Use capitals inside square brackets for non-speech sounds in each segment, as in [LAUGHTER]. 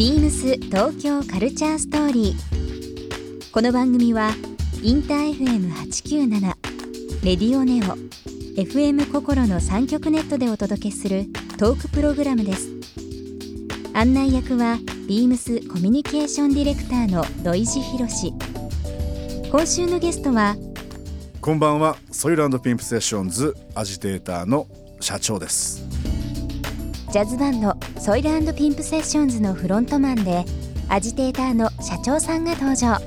ビームス東京カルチャーストーリー。この番組はインター FM897 レディオネオ FM 心の三極ネットでお届けするトークプログラムです。案内役はビームスコミュニケーションディレクターの土井博志。今週のゲストはこんばんはソイルピンプセッションズアジテーターの社長ですジャズバンドソイルピンプセッションズのフロントマンでアジテーターの社長さんが登場。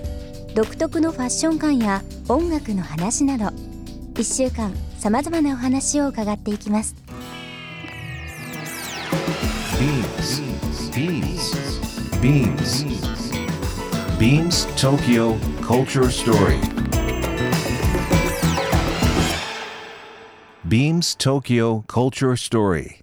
独特のファッション感や音楽の話など。1週間さまざまなお話を伺っていきます。ビームスビームスビームスビームス東京 Culture Story. Beams Tokyo Culture Story.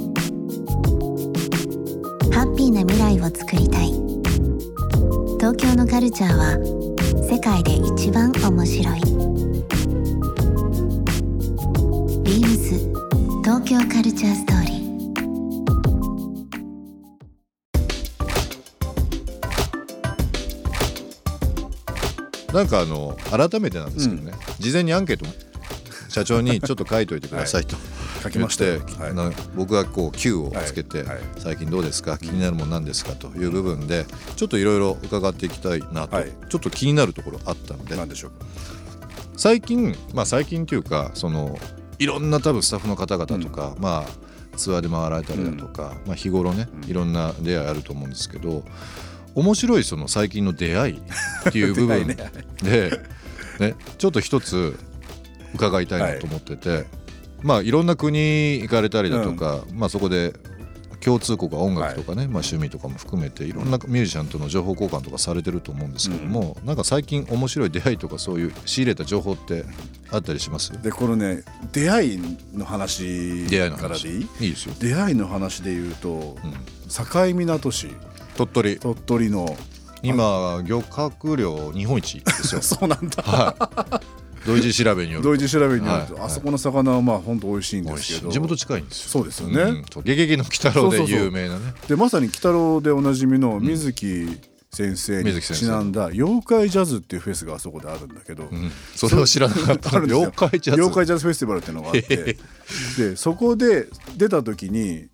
ハッピーな未来をつくりたい。東京のカルチャーは世界で一番面白い。ビームス東京カルチャーストーリー。なんかあの改めてなんですけどね、事前にアンケート社長にちょっと書いといてくださいと書きましてはい。な僕がこう Q をつけて、最近どうですか？気になるものなんですか？という部分でちょっといろいろ伺っていきたいなと、はい。ちょっと気になるところあったので。何でしょう最近まあ最近というかそのいろんな多分スタッフの方々とか、まあツアーで回られたりだとか、まあ、日頃ねいろんな出会いあると思うんですけど面白いその最近の出会いっていう [LAUGHS] 部分出で、ね、ちょっと一つ伺いたいなと思ってて、まあいろんな国行かれたりだとか、まあそこで共通項が音楽とかね、まあ趣味とかも含めていろんなミュージシャンとの情報交換とかされてると思うんですけども、なんか最近面白い出会いとかそういう仕入れた情報ってあったりします？でこのね出会いの話出会いの話。からでいい？いいですよ、出会いの話で言うとうん、境港市。鳥取。鳥取の。今漁獲量日本一ですよ。[LAUGHS] そうなんだ。はい土井寺調べによる同時調べによると、はい。あそこの魚はまあ本当美味しいんですけど。地元近いんですよ。そうですよね、うん。ゲゲゲの鬼太郎で有名なね。でまさに鬼太郎でおなじみの水木先生にちなんだ妖怪ジャズっていうフェスがあそこであるんだけど、うん。それを知らなかった妖怪ジャズ。妖怪ジャズフェスティバルっていうのがあって。でそこで出た時に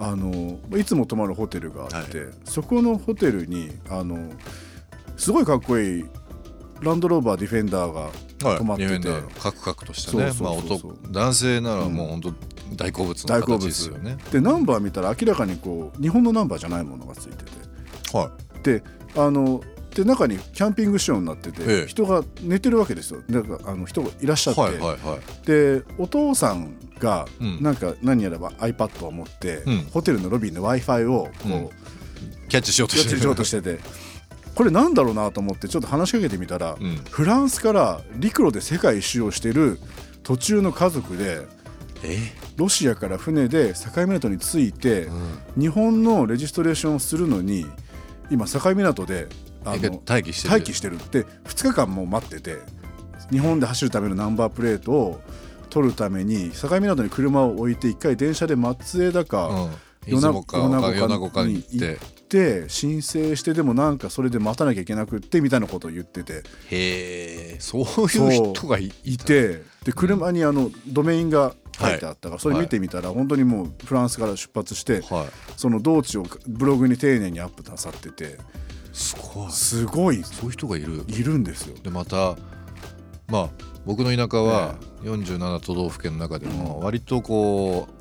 あのいつも泊まるホテルがあって、そこのホテルにあのすごいかっこいいランドローバーディフェンダーがはい泊まってて、ディフェンダーのカクカクとしたね。男男性ならもう本当大好物の形です物よね。でナンバー見たら明らかにこう日本のナンバーじゃないものがついてて。はであので中にキャンピング仕様になってて、ええ。人が寝てるわけですよ。だからあの人がいらっしゃって、いはいはいはい。でお父さんがうん。なんか何やらば iPad を持って、うん。ホテルのロビーの w i f i をこう、うん。キャッチしようとしてる。やってしようとしてて [LAUGHS] これなんだろうなと思ってちょっと話しかけてみたら、うん。フランスから陸路で世界一周をしてる途中の家族でえ？ロシアから船で境港に着いて、うん。日本のレジストレーションをするのに今境港であえの待機してる。待機してるって2日間もう待ってて日本で走るためのナンバープレートを取るために境港に車を置いて一回電車で松江だか、うん出雲か米子かに行って。行って申請してでもなんかそれで待たなきゃいけなくってみたいなことを言ってて。へえそういう人がいいてで車にあのドメインが書いてあったから、それ見てみたら本当にもうフランスから出発して、はい。その道中をブログに丁寧にアップなさってて。すごい。すごい。そういう人がいる。いるんですよ。でまたまあ僕の田舎は47都道府県の中でも割とこう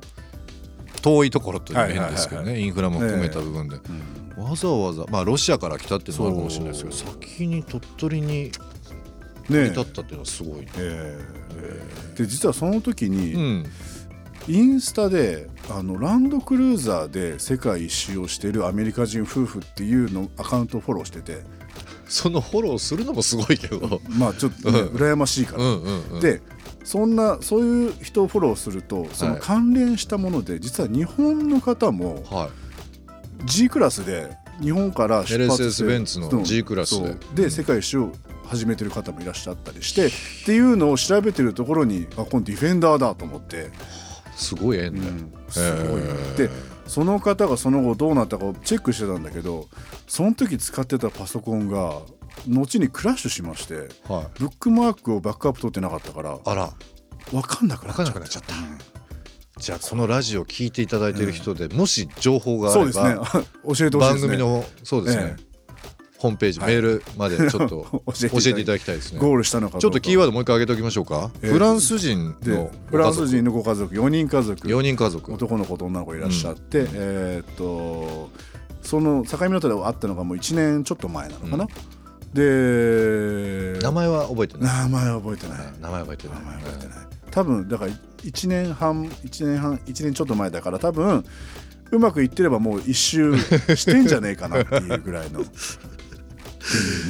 遠いところという変ですけどねインフラも含めた部分で。わざわざまあロシアから来たっていうのもあるかもしれないですけど先に鳥取にね立ったっていうのはすごいねえ。ー。で実はその時に、うん。インスタであのランドクルーザーで世界一周をしているアメリカ人夫婦っていうのアカウントをフォローしてて。そのフォローするのもすごいけど。まあちょっと、ね、羨ましいから。うんうんうん。でそんなそういう人をフォローするとそのはい。関連したもので、実は日本の方もは G クラスで日本から出発して LSS ベンツの G クラスで。で世界一周を始めてる方もいらっしゃったりしてっていうのを調べてるところにあこのディフェンダーだと思って、いすごい縁だ。よ、すごい。でその方がその後どうなったかをチェックしてたんだけどその時使ってたパソコンが後にクラッシュしましてはい。ブックマークをバックアップ取ってなかったからあら。分かんなくなっちゃった。分かんなくなっちゃった。じゃあこのラジオ聞いていただいている人で、もし情報があればそうですね。[LAUGHS] 教えてほしい番ですね。組のそうですね、えホームページ、はい。メールまでちょっと [LAUGHS] 教教えていただきたいですね。ゴールしたのかちょっとキーワードもう一回上げておきましょうか、えーフランス人でのフランス人のご家族4人家族。4人家族。男の子と女の子いらっしゃって、えーっとその境目の辺りで会ったのがもう1年ちょっと前なのかな、で名前は覚えてない。名前は覚えてない。名前は覚えてない。名前は覚えてない。多分だから1年半1年半1年ちょっと前だから多分うまくいってればもう一周してんじゃねえかなっていうぐらいの。って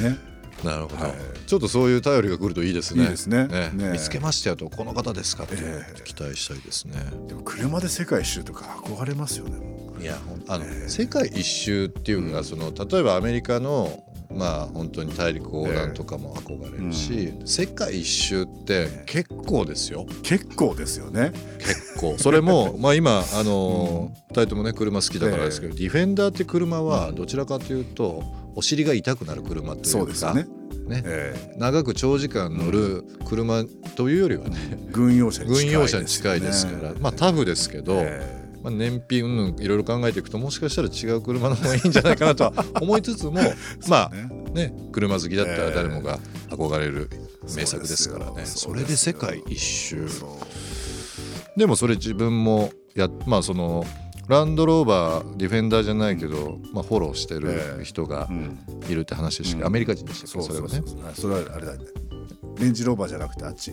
いうね。[LAUGHS] なるほど、はい。ちょっとそういう頼りが来るといいですね。いいですね。ね。ね。見つけましたよとこの方ですかってええ。期待したいですね、でも車で世界一周とか憧れますよねいやあの、世界一周っていうのがその例えばアメリカのまあ本当に大陸横断とかも憧れるし、世界一周って結構ですよ。結構ですよね。結構。それも [LAUGHS] まあ今あの2人ともね車好きだからですけど、ディフェンダーって車はどちらかというとお尻が痛くなる車というかね、ね。え長く長時間乗る車というよりはねえ軍用車に近い軍用車に近いですから。まあタフですけど、えまあ、燃費うんぬんいろいろ考えていくともしかしたら違う車の方がいいんじゃないかなとは [LAUGHS] 思いつつもまあねね車好きだったら誰もが憧れる名作ですからね、それで世界一周でもそれ自分もやまあそのランドローバーディフェンダーじゃないけど、まあ、フォローしてるええ人がうん。いるって話でしたけど、うん。アメリカ人でしたっけ？それはね。それはあれだねレンジローバーじゃなくてあっち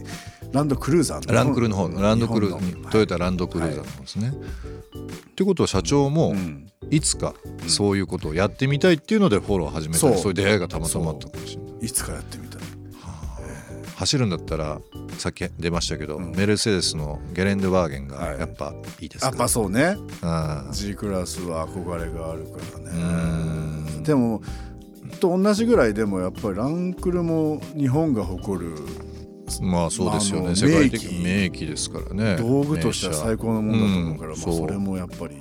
ランドクルーザーのランクルの方のランドクル日本のトヨタランドクルーザーの方ですね。っていうことは社長もうんいつかそういうことをやってみたいっていうのでフォローを始めた。そう。りそういう出会いがたまたまあったかもしれない。いつかやってみたい。走るんだったらさっき出ましたけど、うん。メルセデスのゲレンデワーゲンがはい。やっぱいいですやっぱそうね。あ G クラスは憧れがあるからうん。ねでもと同じぐらいでもやっぱりランクルも日本が誇るまあそうですよね。世界的名機。ですからね。道具としては最高のものだと思うから、うんまあ、それもやっぱり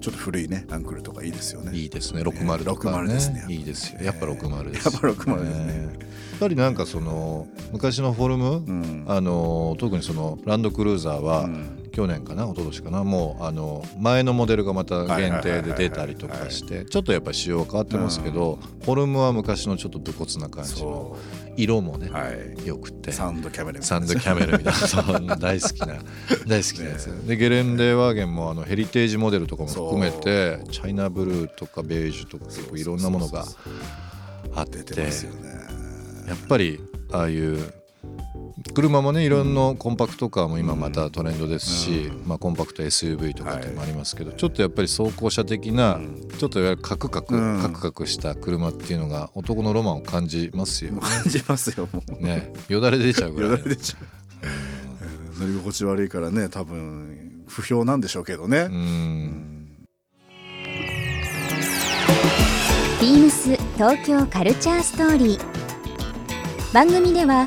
ちょっと古いねランクルとかいいですよね。いいですね。60とか60ですねいいですよ。やっぱ60です。やっぱ60ですね。やっぱりなんかその昔のフォルム、うん。あの特にそのランドクルーザーは、うん去年かな一昨年かなもうあの前のモデルがまた限定で出たりとかしてちょっとやっぱり仕様は変わってますけど、フォルムは昔のちょっと武骨な感じのそ色もね、うはい。よくて。サンドキャメルみたいな。サンドキャメルみたいな。大好きな [LAUGHS] 大好きなやつ、でゲレンデワーゲンもあのヘリテージモデルとかも含めてチャイナブルーとかベージュとか結構いろんなものがあって。やっぱりああいう車もねいろんなコンパクトカーも今またトレンドですし、まあ、コンパクト SUV とかってもありますけど、ちょっとやっぱり走行車的な、ちょっといわゆるカクカク、うん。カクカクした車っていうのが男のロマンを感じますよ。もう感じますよもう。ね。よだれ出ちゃうぐらいよだれ出ちゃう。うん。乗り心地悪いからね多分不評なんでしょうけどね、うん。ビームス東京カルチャーストーリー。番組では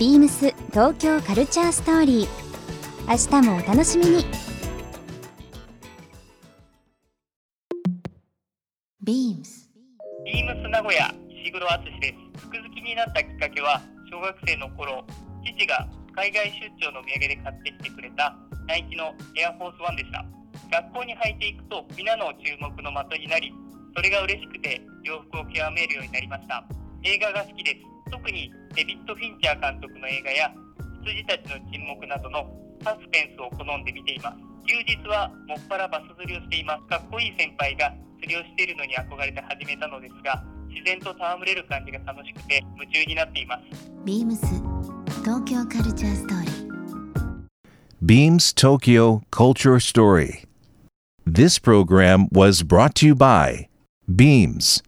ビームス東京カルチャーストーリー。明日もお楽しみに。ビームスビームス名古屋石黒敦です。服好きになったきっかけは小学生の頃、父が海外出張の土産で買ってきてくれたナイキのエアフォースワンでした。学校に履いていくと皆の注目の的になりそれが嬉しくて洋服を極めるようになりました。映画が好きです。特にデビッド・フィンチャー監督の映画や羊たちの沈黙などのサスペンスを好んで見ています休日はもっぱらバス釣りをしていますかっこいい先輩が釣りをしているのに憧れて始めたのですが自然と戯れる感じが楽しくて夢中になっていますビームス東京カルチャーストーリー Beams Tokyo Culture Story. This program was brought to you by Beams.